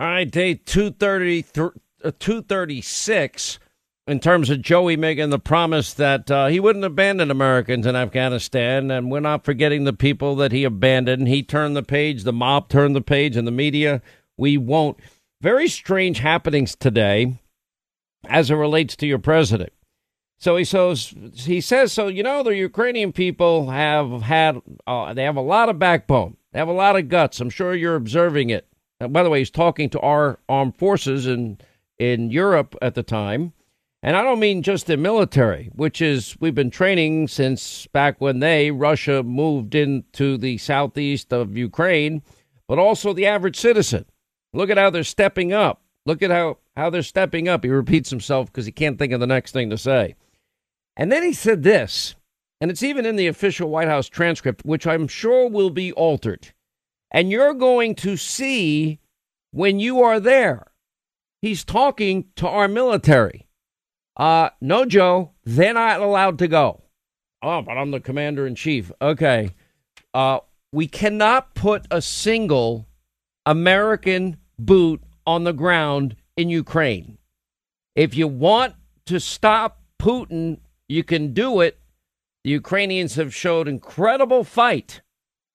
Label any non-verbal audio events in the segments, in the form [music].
All right, day 230, uh, 236 in terms of Joey making the promise that uh, he wouldn't abandon Americans in Afghanistan, and we're not forgetting the people that he abandoned. He turned the page, the mob turned the page, and the media, we won't. Very strange happenings today as it relates to your president. So he says, he says, so you know, the Ukrainian people have had, uh, they have a lot of backbone, they have a lot of guts. I'm sure you're observing it. By the way, he's talking to our armed forces in in Europe at the time. And I don't mean just the military, which is we've been training since back when they Russia moved into the southeast of Ukraine, but also the average citizen. Look at how they're stepping up. Look at how how they're stepping up. He repeats himself because he can't think of the next thing to say. And then he said this, and it's even in the official White House transcript, which I'm sure will be altered. And you're going to see when you are there. He's talking to our military. Uh, no, Joe, they're not allowed to go. Oh, but I'm the commander in chief. Okay. Uh, we cannot put a single American boot on the ground in Ukraine. If you want to stop Putin, you can do it. The Ukrainians have showed incredible fight,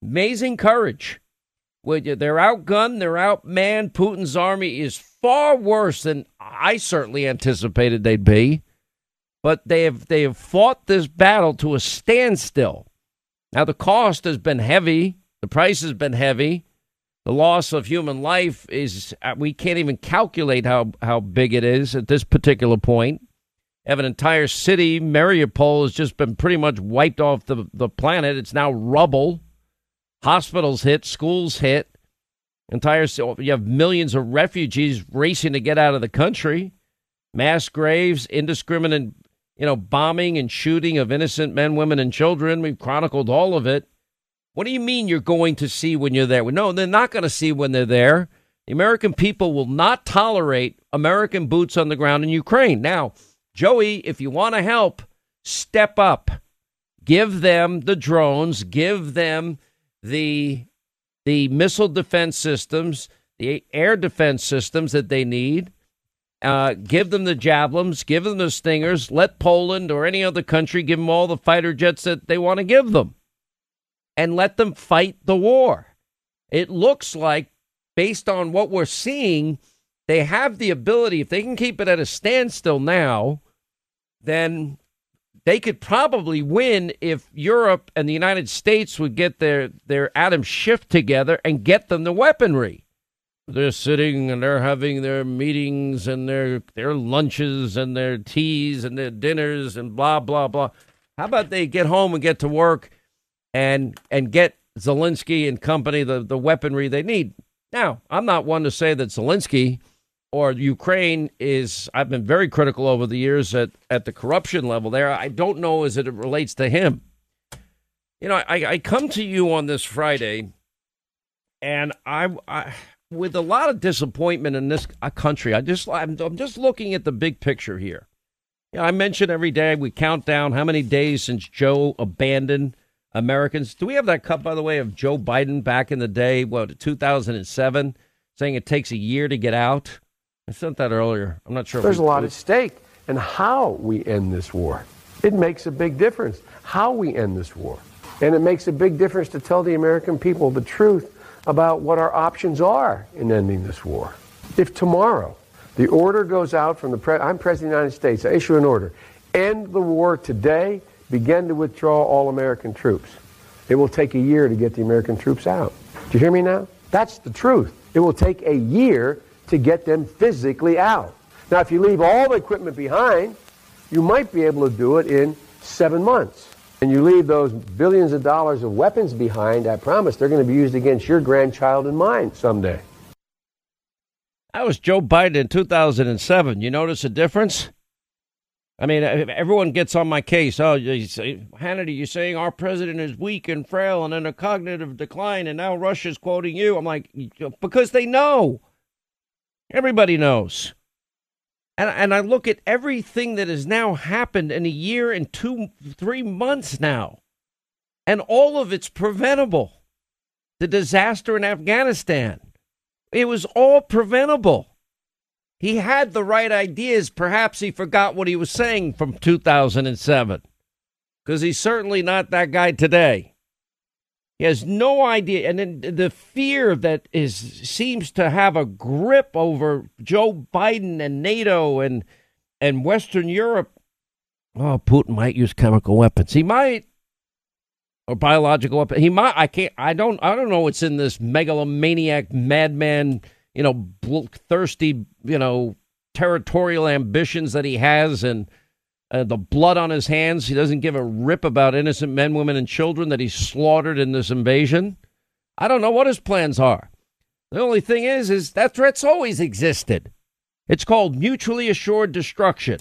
amazing courage. They're outgunned, they're outmanned. Putin's army is far worse than I certainly anticipated they'd be. But they have they have fought this battle to a standstill. Now the cost has been heavy, the price has been heavy. The loss of human life is uh, we can't even calculate how how big it is at this particular point. Have an entire city, Mariupol, has just been pretty much wiped off the, the planet. It's now rubble. Hospitals hit, schools hit. Entire you have millions of refugees racing to get out of the country. Mass graves, indiscriminate, you know, bombing and shooting of innocent men, women, and children. We've chronicled all of it. What do you mean you're going to see when you're there? No, they're not going to see when they're there. The American people will not tolerate American boots on the ground in Ukraine. Now, Joey, if you want to help, step up. Give them the drones, give them the the missile defense systems, the air defense systems that they need. Uh, give them the javelins, give them the stingers. Let Poland or any other country give them all the fighter jets that they want to give them, and let them fight the war. It looks like, based on what we're seeing, they have the ability. If they can keep it at a standstill now, then they could probably win if Europe and the United States would get their, their Adam Schiff together and get them the weaponry. They're sitting and they're having their meetings and their their lunches and their teas and their dinners and blah blah blah. How about they get home and get to work and and get Zelensky and company the, the weaponry they need? Now, I'm not one to say that Zelensky or Ukraine is I've been very critical over the years at, at the corruption level there. I don't know as it relates to him. You know, I, I come to you on this Friday, and I, I with a lot of disappointment in this uh, country. I just I'm, I'm just looking at the big picture here. You know, I mention every day we count down how many days since Joe abandoned Americans. Do we have that cut by the way of Joe Biden back in the day? What 2007, saying it takes a year to get out. I said that earlier. I'm not sure. There's a lot at stake and how we end this war. It makes a big difference how we end this war. And it makes a big difference to tell the American people the truth about what our options are in ending this war. If tomorrow the order goes out from the president, I'm president of the United States, I issue an order, end the war today, begin to withdraw all American troops. It will take a year to get the American troops out. Do you hear me now? That's the truth. It will take a year to get them physically out. Now, if you leave all the equipment behind, you might be able to do it in seven months. And you leave those billions of dollars of weapons behind, I promise they're going to be used against your grandchild and mine someday. That was Joe Biden in 2007. You notice a difference? I mean, everyone gets on my case. Oh, you say, Hannity, you're saying our president is weak and frail and in a cognitive decline, and now Russia's quoting you. I'm like, because they know. Everybody knows. And, and I look at everything that has now happened in a year and two, three months now, and all of it's preventable. The disaster in Afghanistan. It was all preventable. He had the right ideas. Perhaps he forgot what he was saying from 2007 because he's certainly not that guy today. He has no idea, and then the fear that is seems to have a grip over Joe Biden and NATO and and Western Europe. Oh, Putin might use chemical weapons. He might, or biological weapons. He might. I can't. I don't. I don't know what's in this megalomaniac madman. You know, thirsty. You know, territorial ambitions that he has, and uh, the blood on his hands. He doesn't give a rip about innocent men, women, and children that he slaughtered in this invasion. I don't know what his plans are. The only thing is, is that threat's always existed. It's called mutually assured destruction.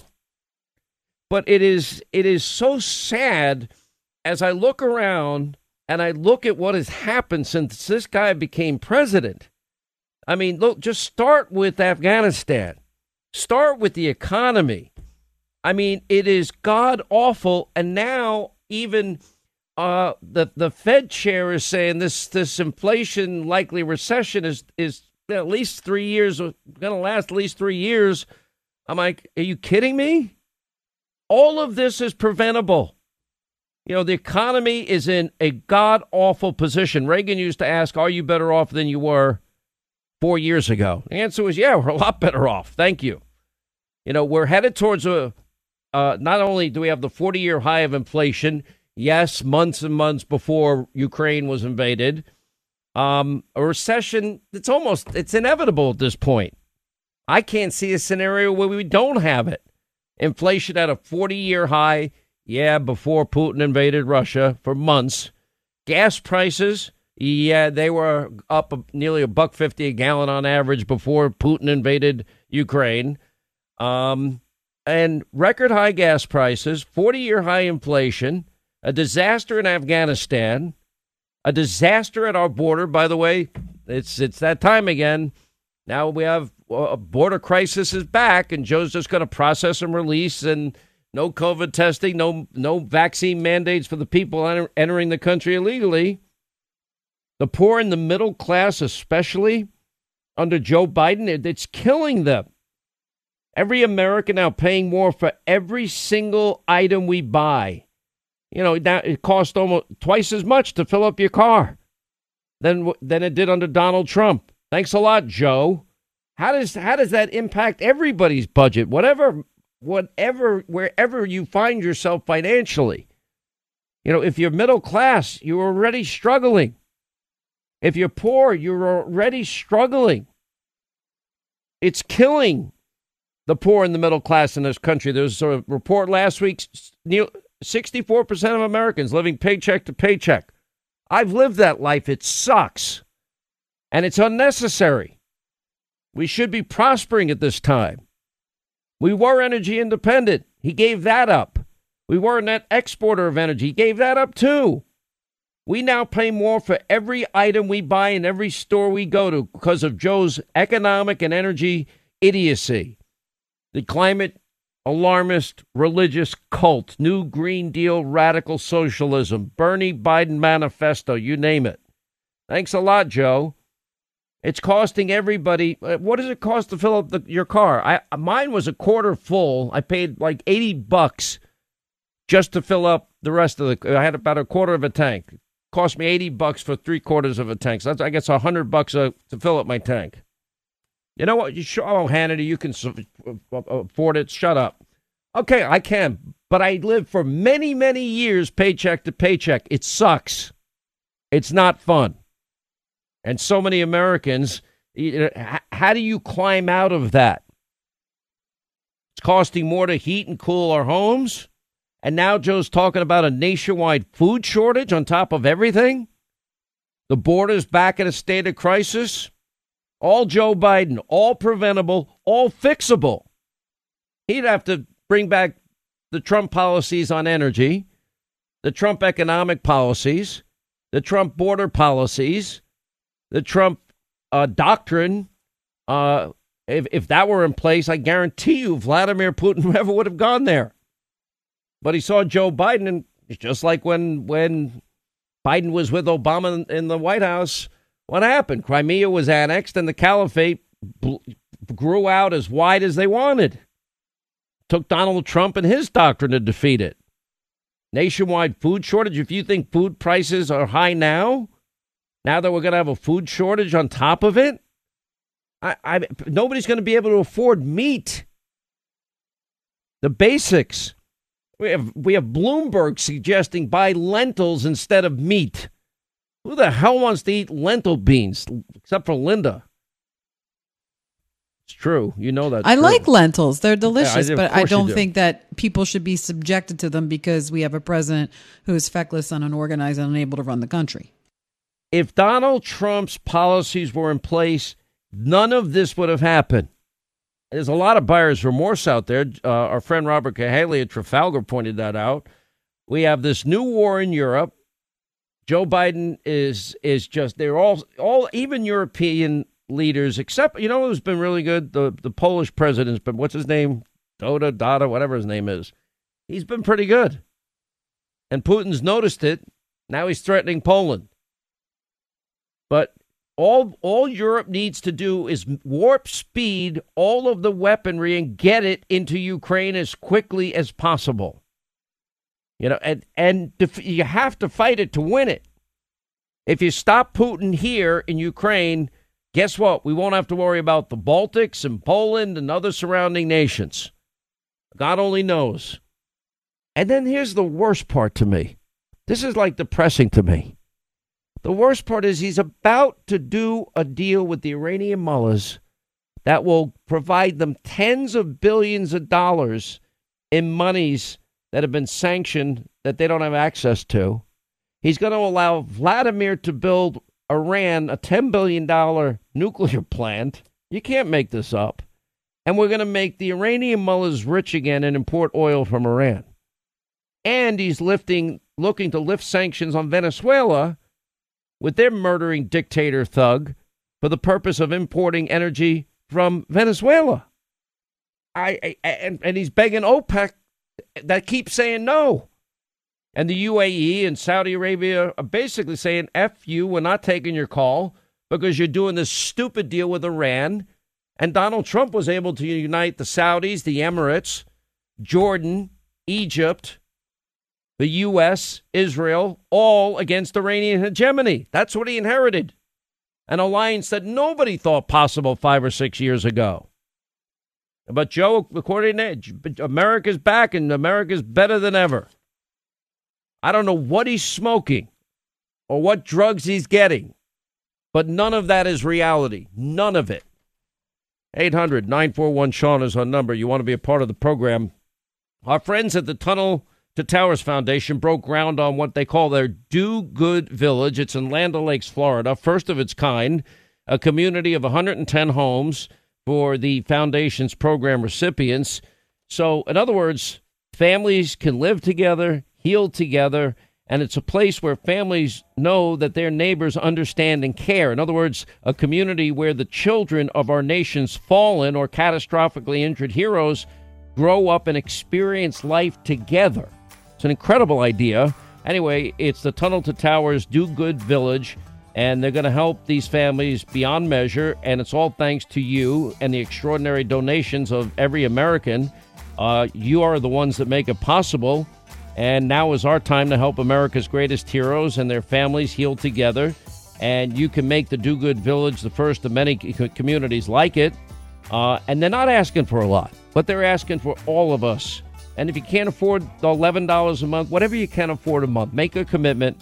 But it is it is so sad as I look around and I look at what has happened since this guy became president. I mean, look, just start with Afghanistan. Start with the economy. I mean, it is god awful, and now even uh, the the Fed chair is saying this this inflation likely recession is is at least three years going to last at least three years. I'm like, are you kidding me? All of this is preventable. You know, the economy is in a god awful position. Reagan used to ask, "Are you better off than you were four years ago?" The answer was, "Yeah, we're a lot better off. Thank you." You know, we're headed towards a uh, not only do we have the 40 year high of inflation, yes, months and months before Ukraine was invaded, um, a recession, it's almost, it's inevitable at this point. I can't see a scenario where we don't have it. Inflation at a 40 year high, yeah, before Putin invaded Russia for months. Gas prices, yeah, they were up nearly a buck fifty a gallon on average before Putin invaded Ukraine. Um, and record high gas prices, 40 year high inflation, a disaster in Afghanistan, a disaster at our border. By the way, it's it's that time again. Now we have uh, a border crisis is back, and Joe's just going to process and release, and no COVID testing, no no vaccine mandates for the people enter, entering the country illegally. The poor and the middle class, especially under Joe Biden, it's killing them. Every American now paying more for every single item we buy. You know, now it costs almost twice as much to fill up your car than than it did under Donald Trump. Thanks a lot, Joe. How does how does that impact everybody's budget? Whatever whatever wherever you find yourself financially. You know, if you're middle class, you're already struggling. If you're poor, you're already struggling. It's killing the poor and the middle class in this country. There was a report last week 64% of Americans living paycheck to paycheck. I've lived that life. It sucks. And it's unnecessary. We should be prospering at this time. We were energy independent. He gave that up. We were a net exporter of energy. He gave that up too. We now pay more for every item we buy in every store we go to because of Joe's economic and energy idiocy the climate alarmist religious cult, New Green Deal radical socialism, Bernie Biden manifesto, you name it. Thanks a lot, Joe. It's costing everybody. Uh, what does it cost to fill up the, your car? I mine was a quarter full. I paid like eighty bucks just to fill up the rest of the. I had about a quarter of a tank. Cost me eighty bucks for three quarters of a tank. So that's I guess a hundred bucks a, to fill up my tank. You know what? You show, oh, Hannity, you can uh, uh, afford it. Shut up. Okay, I can, but I lived for many, many years paycheck to paycheck. It sucks. It's not fun. And so many Americans, uh, how do you climb out of that? It's costing more to heat and cool our homes. And now Joe's talking about a nationwide food shortage on top of everything. The border's back in a state of crisis all Joe Biden, all preventable, all fixable. He'd have to bring back the Trump policies on energy, the Trump economic policies, the Trump border policies, the Trump uh, doctrine. Uh, if, if that were in place, I guarantee you Vladimir Putin [laughs] never would have gone there. But he saw Joe Biden, and it's just like when when Biden was with Obama in the White House What happened? Crimea was annexed and the caliphate bl- grew out as wide as they wanted. Took Donald Trump and his doctrine to defeat it. Nationwide food shortage. If you think food prices are high now, now that we're going to have a food shortage on top of it, I, I nobody's going to be able to afford meat. The basics. We have we have Bloomberg suggesting buy lentils instead of meat. Who the hell wants to eat lentil beans except for Linda? It's true. You know that. I like lentils. They're delicious, Yeah, I- but I don't do. think that people should be subjected to them because we have a president who is feckless and unorganized and unable to run the country. If Donald Trump's policies were in place, none of this would have happened. There's a lot of buyer's remorse out there. Uh, our friend Robert Cahaly at Trafalgar pointed that out. We have this new war in Europe. Joe Biden is is just they're all all even European leaders except you know who's been really good? The the Polish president's been what's his name? Doda Dada whatever his name is. He's been pretty good. And Putin's noticed it. Now he's threatening Poland. But all all Europe needs to do is warp speed all of the weaponry and get it into Ukraine as quickly as possible. You know, and and you have to fight it to win it. If you stop Putin here in Ukraine, guess what? We won't have to worry about the Baltics and Poland and other surrounding nations. God only knows. And then here's the worst part to me. This is like depressing to me. The worst part is he's about to do a deal with the Iranian mullahs that will provide them tens of billions of dollars in monies that have been sanctioned that they don't have access to. He's going to allow Vladimir to build Iran a $10 billion nuclear [laughs] plant. You can't make this up. And we're going to make the Iranian mullahs rich again and import oil from Iran. And he's lifting, looking to lift sanctions on Venezuela with their murdering dictator thug for the purpose of importing energy from Venezuela. I, I and, and he's begging OPEC that keeps saying no. And the UAE and Saudi Arabia are basically saying, F you, we're not taking your call because you're doing this stupid deal with Iran. And Donald Trump was able to unite the Saudis, the Emirates, Jordan, Egypt, the U.S., Israel, all against Iranian hegemony. That's what he inherited. An alliance that nobody thought possible five or six years ago. But Joe, according to America's back and America's better than ever. I don't know what he's smoking or what drugs he's getting, but none of that is reality. None of it. 800 941 Sean is our number. You want to be a part of the program. Our friends at the Tunnel to Towers Foundation broke ground on what they call their Do Good Village. It's in Land O'Lakes, Florida, first of its kind, a community of 110 homes for the foundation's program recipients. So, in other words, families can live together, heal together, and it's a place where families know that their neighbors understand and care. In other words, a community where the children of our nation's fallen or catastrophically injured heroes grow up and experience life together. It's an incredible idea. Anyway, it's the Tunnel to Towers Do Good Village, and they're going to help these families beyond measure. And it's all thanks to you and the extraordinary donations of every American. Uh, you are the ones that make it possible. And now is our time to help America's greatest heroes and their families heal together. And you can make the Do Good Village the first of many co- communities like it. Uh, and they're not asking for a lot, but they're asking for all of us. And if you can't afford the $11 a month, whatever you can afford a month, make a commitment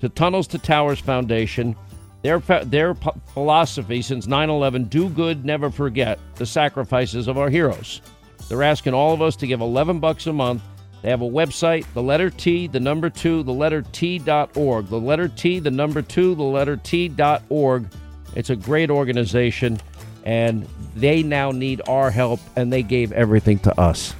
to Tunnels to Towers Foundation. Their, their philosophy since 9 11 do good, never forget the sacrifices of our heroes. They're asking all of us to give 11 bucks a month. They have a website, the letter T, the number two, the letter T dot org. The letter T, the number two, the letter T dot org. It's a great organization, and they now need our help, and they gave everything to us.